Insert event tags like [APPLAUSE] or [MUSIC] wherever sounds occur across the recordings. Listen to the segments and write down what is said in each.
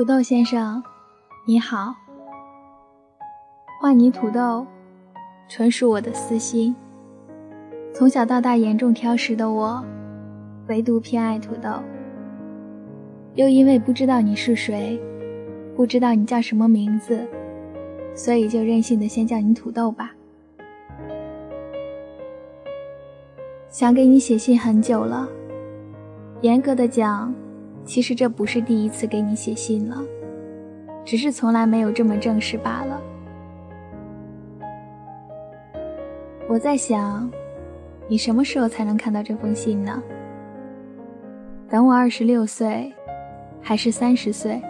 土豆先生，你好。画泥土豆，纯属我的私心。从小到大严重挑食的我，唯独偏爱土豆。又因为不知道你是谁，不知道你叫什么名字，所以就任性的先叫你土豆吧。想给你写信很久了，严格的讲。其实这不是第一次给你写信了，只是从来没有这么正式罢了。我在想，你什么时候才能看到这封信呢？等我二十六岁，还是三十岁？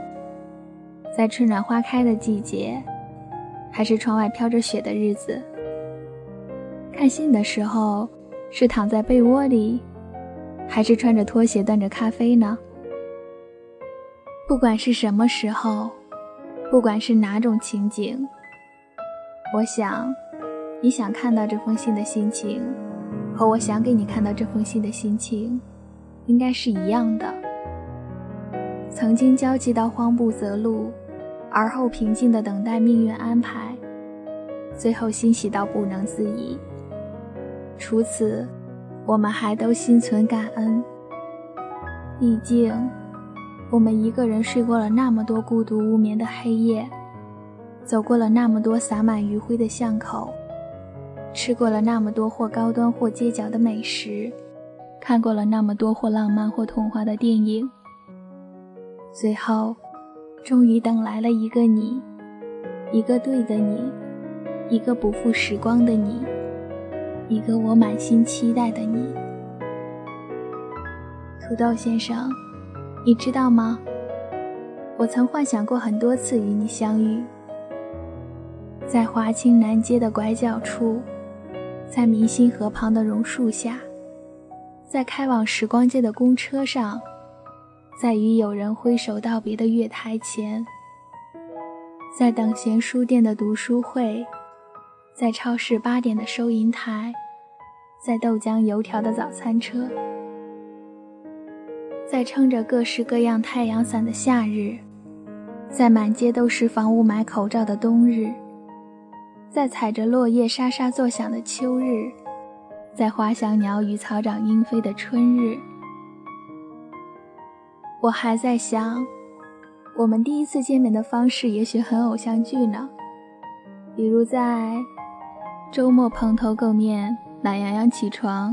在春暖花开的季节，还是窗外飘着雪的日子？看信的时候，是躺在被窝里，还是穿着拖鞋端着咖啡呢？不管是什么时候，不管是哪种情景，我想，你想看到这封信的心情，和我想给你看到这封信的心情，应该是一样的。曾经焦急到慌不择路，而后平静的等待命运安排，最后欣喜到不能自已。除此，我们还都心存感恩。毕竟。我们一个人睡过了那么多孤独无眠的黑夜，走过了那么多洒满余晖的巷口，吃过了那么多或高端或街角的美食，看过了那么多或浪漫或童话的电影，最后，终于等来了一个你，一个对的你，一个不负时光的你，一个我满心期待的你，土豆先生。你知道吗？我曾幻想过很多次与你相遇，在华清南街的拐角处，在明星河旁的榕树下，在开往时光街的公车上，在与友人挥手道别的月台前，在等闲书店的读书会，在超市八点的收银台，在豆浆油条的早餐车。在撑着各式各样太阳伞的夏日，在满街都是防雾霾口罩的冬日，在踩着落叶沙沙作响的秋日，在花香鸟语草长莺飞的春日，我还在想，我们第一次见面的方式也许很偶像剧呢，比如在周末蓬头垢面、懒洋洋起床，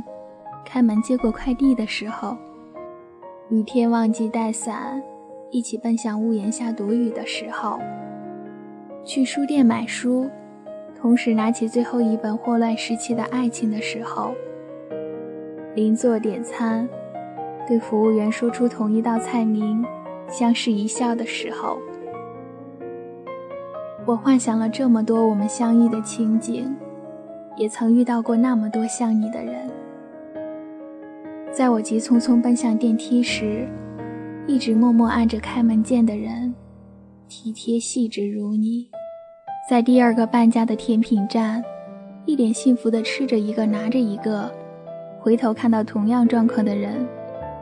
开门接过快递的时候。雨天忘记带伞，一起奔向屋檐下躲雨的时候；去书店买书，同时拿起最后一本霍乱时期的爱情的时候；邻座点餐，对服务员说出同一道菜名，相视一笑的时候，我幻想了这么多我们相遇的情景，也曾遇到过那么多像你的人。在我急匆匆奔向电梯时，一直默默按着开门键的人，体贴细致如你；在第二个半价的甜品站，一脸幸福地吃着一个拿着一个，回头看到同样状况的人，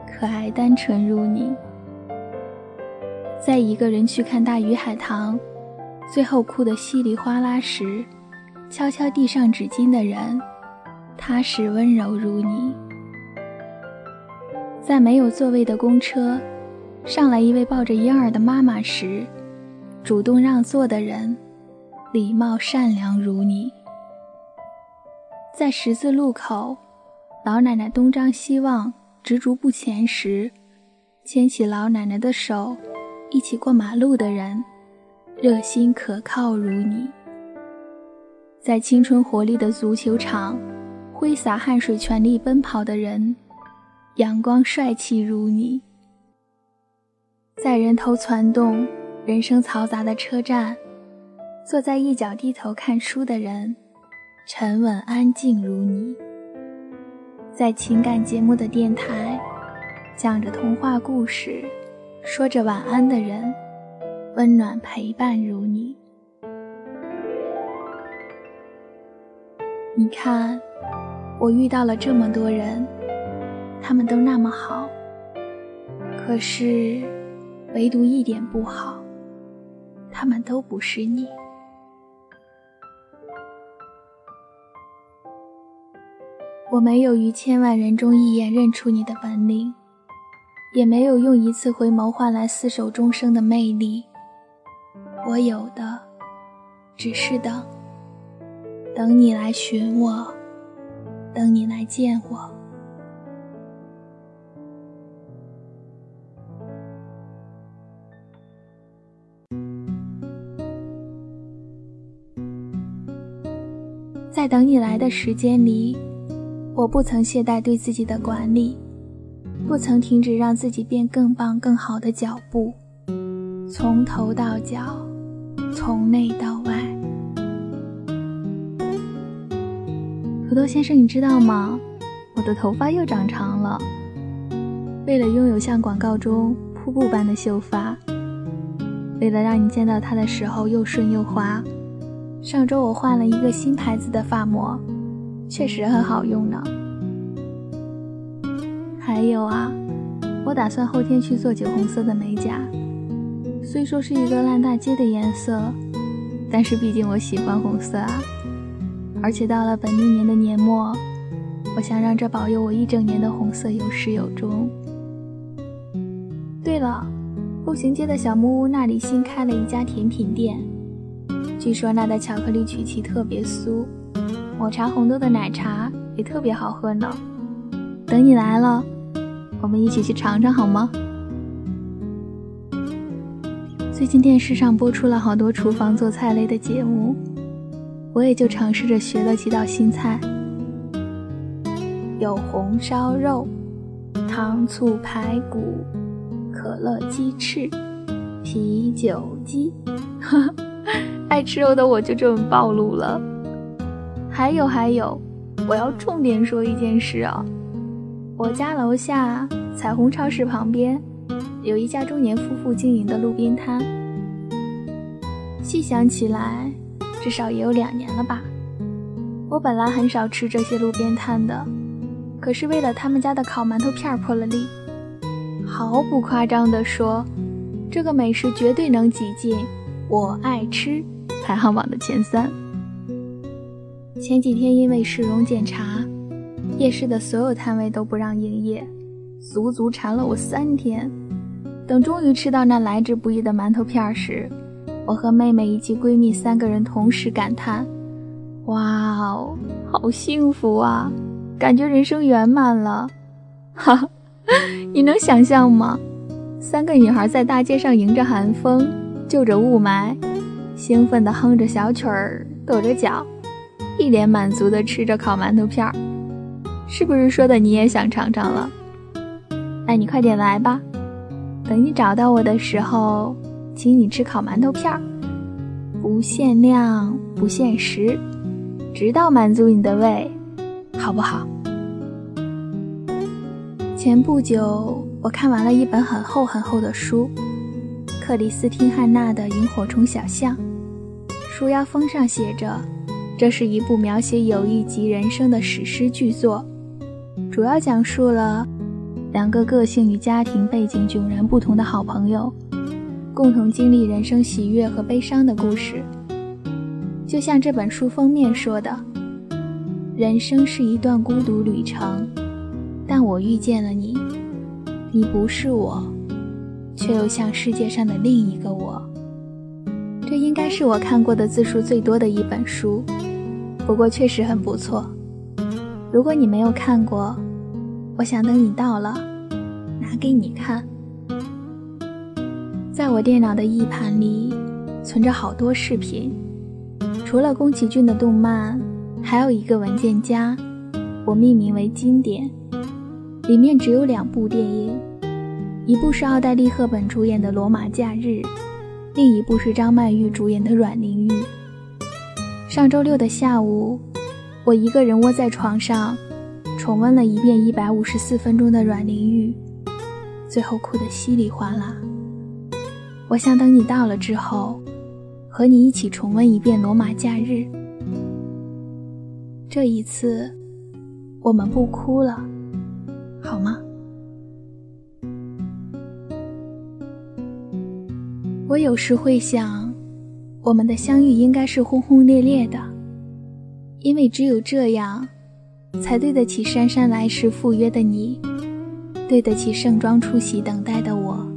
可爱单纯如你；在一个人去看大鱼海棠，最后哭得稀里哗啦时，悄悄递上纸巾的人，踏实温柔如你。在没有座位的公车，上来一位抱着婴儿的妈妈时，主动让座的人，礼貌善良如你。在十字路口，老奶奶东张西望，执着不前时，牵起老奶奶的手，一起过马路的人，热心可靠如你。在青春活力的足球场，挥洒汗水全力奔跑的人。阳光帅气如你，在人头攒动、人声嘈杂的车站，坐在一角低头看书的人，沉稳安静如你；在情感节目的电台，讲着童话故事、说着晚安的人，温暖陪伴如你。你看，我遇到了这么多人。他们都那么好，可是唯独一点不好。他们都不是你。我没有于千万人中一眼认出你的本领，也没有用一次回眸换来厮守终生的魅力。我有的，只是等，等你来寻我，等你来见我。在等你来的时间里。我不曾懈怠对自己的管理，不曾停止让自己变更棒、更好的脚步，从头到脚，从内到外。土豆先生，你知道吗？我的头发又长长了。为了拥有像广告中瀑布般的秀发，为了让你见到它的时候又顺又滑，上周我换了一个新牌子的发膜。确实很好用呢。还有啊，我打算后天去做酒红色的美甲。虽说是一个烂大街的颜色，但是毕竟我喜欢红色啊。而且到了本命年的年末，我想让这保佑我一整年的红色有始有终。对了，步行街的小木屋那里新开了一家甜品店，据说那的巧克力曲奇特别酥。抹茶红豆的奶茶也特别好喝呢，等你来了，我们一起去尝尝好吗？最近电视上播出了好多厨房做菜类的节目，我也就尝试着学了几道新菜，有红烧肉、糖醋排骨、可乐鸡翅、啤酒鸡，呵 [LAUGHS] 爱吃肉的我就这么暴露了。还有还有，我要重点说一件事啊！我家楼下彩虹超市旁边有一家中年夫妇经营的路边摊，细想起来，至少也有两年了吧。我本来很少吃这些路边摊的，可是为了他们家的烤馒头片破了例，毫不夸张地说，这个美食绝对能挤进我爱吃排行榜的前三。前几天因为市容检查，夜市的所有摊位都不让营业，足足馋了我三天。等终于吃到那来之不易的馒头片时，我和妹妹以及闺蜜三个人同时感叹：“哇哦，好幸福啊，感觉人生圆满了！” [LAUGHS] 哈，你能想象吗？三个女孩在大街上迎着寒风，就着雾霾，兴奋地哼着小曲儿，跺着脚。一脸满足地吃着烤馒头片儿，是不是说的你也想尝尝了？那你快点来吧，等你找到我的时候，请你吃烤馒头片儿，不限量不限时，直到满足你的胃，好不好？前不久我看完了一本很厚很厚的书，克里斯汀·汉娜的《萤火虫小巷》，书腰封上写着。这是一部描写友谊及人生的史诗巨作，主要讲述了两个个性与家庭背景迥然不同的好朋友，共同经历人生喜悦和悲伤的故事。就像这本书封面说的：“人生是一段孤独旅程，但我遇见了你，你不是我，却又像世界上的另一个我。”这应该是我看过的字数最多的一本书。不过确实很不错。如果你没有看过，我想等你到了，拿给你看。在我电脑的 E 盘里存着好多视频，除了宫崎骏的动漫，还有一个文件夹，我命名为“经典”，里面只有两部电影，一部是奥黛丽·赫本主演的《罗马假日》，另一部是张曼玉主演的《阮玲玉》。上周六的下午，我一个人窝在床上，重温了一遍一百五十四分钟的阮玲玉，最后哭得稀里哗啦。我想等你到了之后，和你一起重温一遍《罗马假日》。这一次，我们不哭了，好吗？我有时会想，我们的相遇应该是轰轰烈烈的，因为只有这样，才对得起姗姗来迟赴约的你，对得起盛装出席等待的我。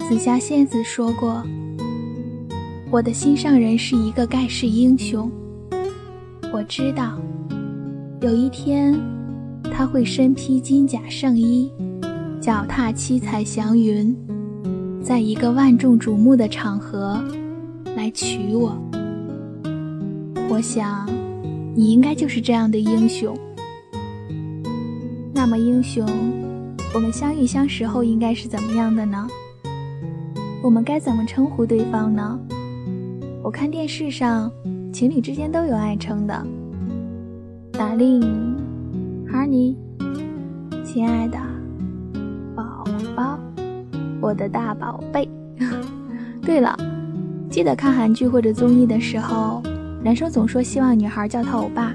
紫霞仙子说过：“我的心上人是一个盖世英雄。”我知道，有一天他会身披金甲圣衣，脚踏七彩祥云，在一个万众瞩目的场合来娶我。我想，你应该就是这样的英雄。那么，英雄，我们相遇相识后应该是怎么样的呢？我们该怎么称呼对方呢？我看电视上。情侣之间都有爱称的，达令、哈尼、亲爱的、我的大宝贝。[LAUGHS] 对了，记得看韩剧或者综艺的时候，男生总说希望女孩叫他欧巴。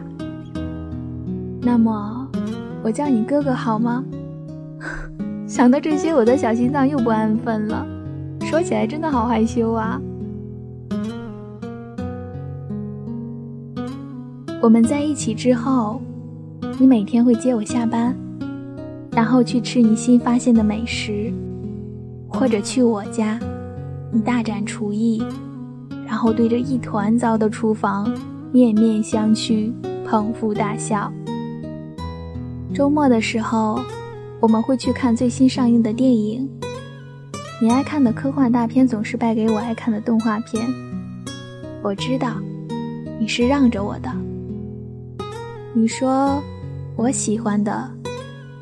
那么，我叫你哥哥好吗？[LAUGHS] 想到这些，我的小心脏又不安分了。说起来真的好害羞啊。我们在一起之后，你每天会接我下班，然后去吃你新发现的美食，或者去我家，你大展厨艺，然后对着一团糟的厨房面面相觑，捧腹大笑。周末的时候，我们会去看最新上映的电影。你爱看的科幻大片总是败给我爱看的动画片。我知道，你是让着我的。你说我喜欢的，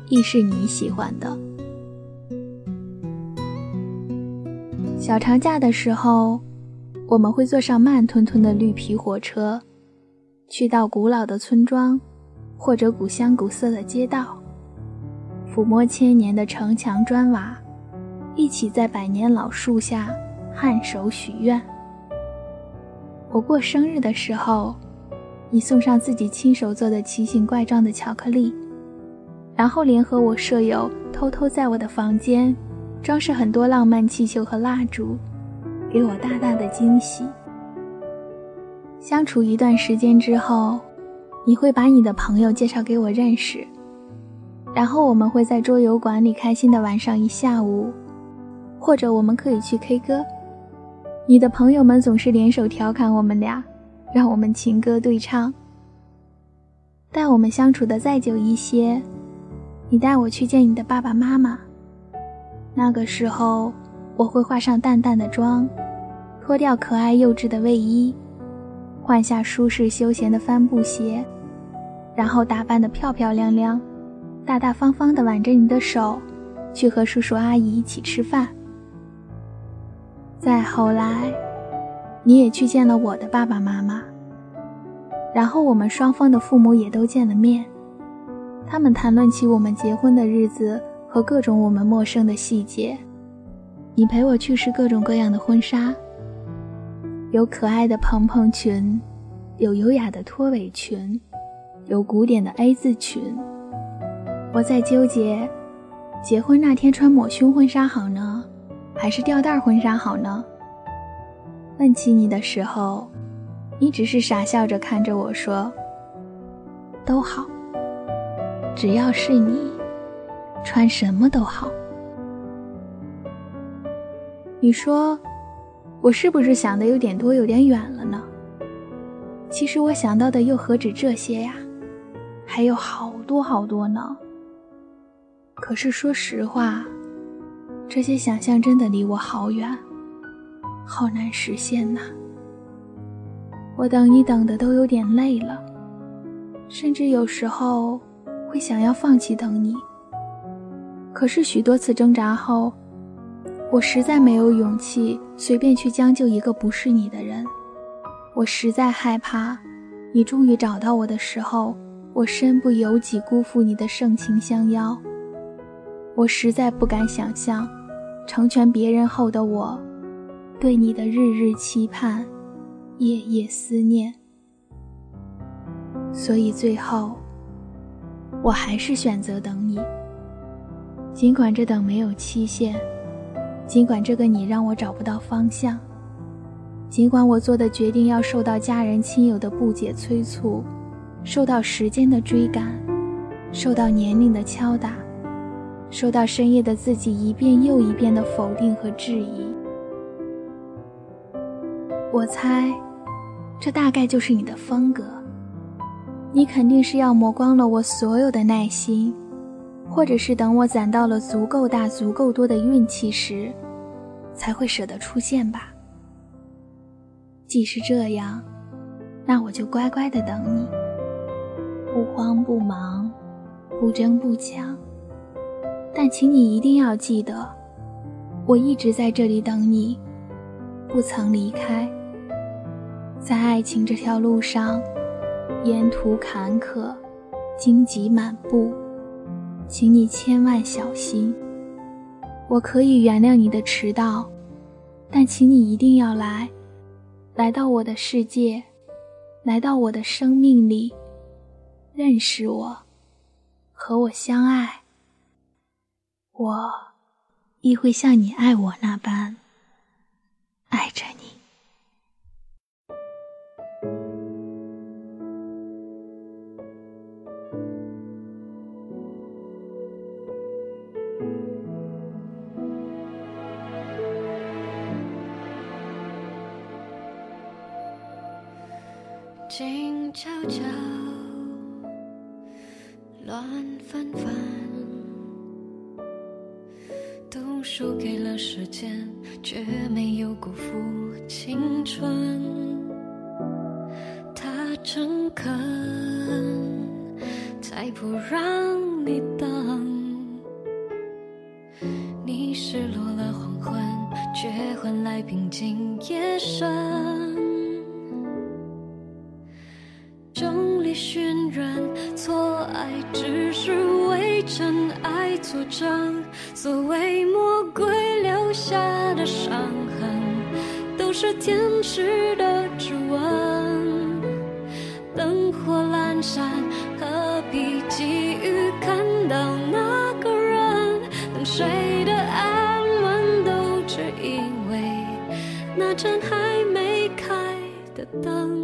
亦是你喜欢的。小长假的时候，我们会坐上慢吞吞的绿皮火车，去到古老的村庄，或者古香古色的街道，抚摸千年的城墙砖瓦，一起在百年老树下颔首许愿。我过生日的时候。你送上自己亲手做的奇形怪状的巧克力，然后联合我舍友偷偷在我的房间装饰很多浪漫气球和蜡烛，给我大大的惊喜。相处一段时间之后，你会把你的朋友介绍给我认识，然后我们会在桌游馆里开心的玩上一下午，或者我们可以去 K 歌。你的朋友们总是联手调侃我们俩。让我们情歌对唱。待我们相处的再久一些，你带我去见你的爸爸妈妈。那个时候，我会化上淡淡的妆，脱掉可爱幼稚的卫衣，换下舒适休闲的帆布鞋，然后打扮得漂漂亮亮，大大方方地挽着你的手，去和叔叔阿姨一起吃饭。再后来。你也去见了我的爸爸妈妈，然后我们双方的父母也都见了面，他们谈论起我们结婚的日子和各种我们陌生的细节。你陪我去试各种各样的婚纱，有可爱的蓬蓬裙，有优雅的拖尾裙，有古典的 A 字裙。我在纠结，结婚那天穿抹胸婚纱好呢，还是吊带婚纱好呢？问起你的时候，你只是傻笑着看着我说：“都好，只要是你，穿什么都好。”你说，我是不是想的有点多，有点远了呢？其实我想到的又何止这些呀，还有好多好多呢。可是说实话，这些想象真的离我好远。好难实现呐！我等你等的都有点累了，甚至有时候会想要放弃等你。可是许多次挣扎后，我实在没有勇气随便去将就一个不是你的人。我实在害怕，你终于找到我的时候，我身不由己辜负你的盛情相邀。我实在不敢想象，成全别人后的我。对你的日日期盼，夜夜思念，所以最后，我还是选择等你。尽管这等没有期限，尽管这个你让我找不到方向。尽管我做的决定要受到家人亲友的不解催促，受到时间的追赶，受到年龄的敲打，受到深夜的自己一遍又一遍的否定和质疑。我猜，这大概就是你的风格。你肯定是要磨光了我所有的耐心，或者是等我攒到了足够大、足够多的运气时，才会舍得出现吧。既是这样，那我就乖乖的等你，不慌不忙，不争不抢。但请你一定要记得，我一直在这里等你，不曾离开。在爱情这条路上，沿途坎坷，荆棘满布，请你千万小心。我可以原谅你的迟到，但请你一定要来，来到我的世界，来到我的生命里，认识我，和我相爱。我亦会像你爱我那般爱着你。静悄悄，乱纷纷，都输给了时间，却没有辜负青春。他诚恳，才不让你是天使的指纹。灯火阑珊，何必急于看到那个人？等谁的安稳，都只因为那盏还没开的灯。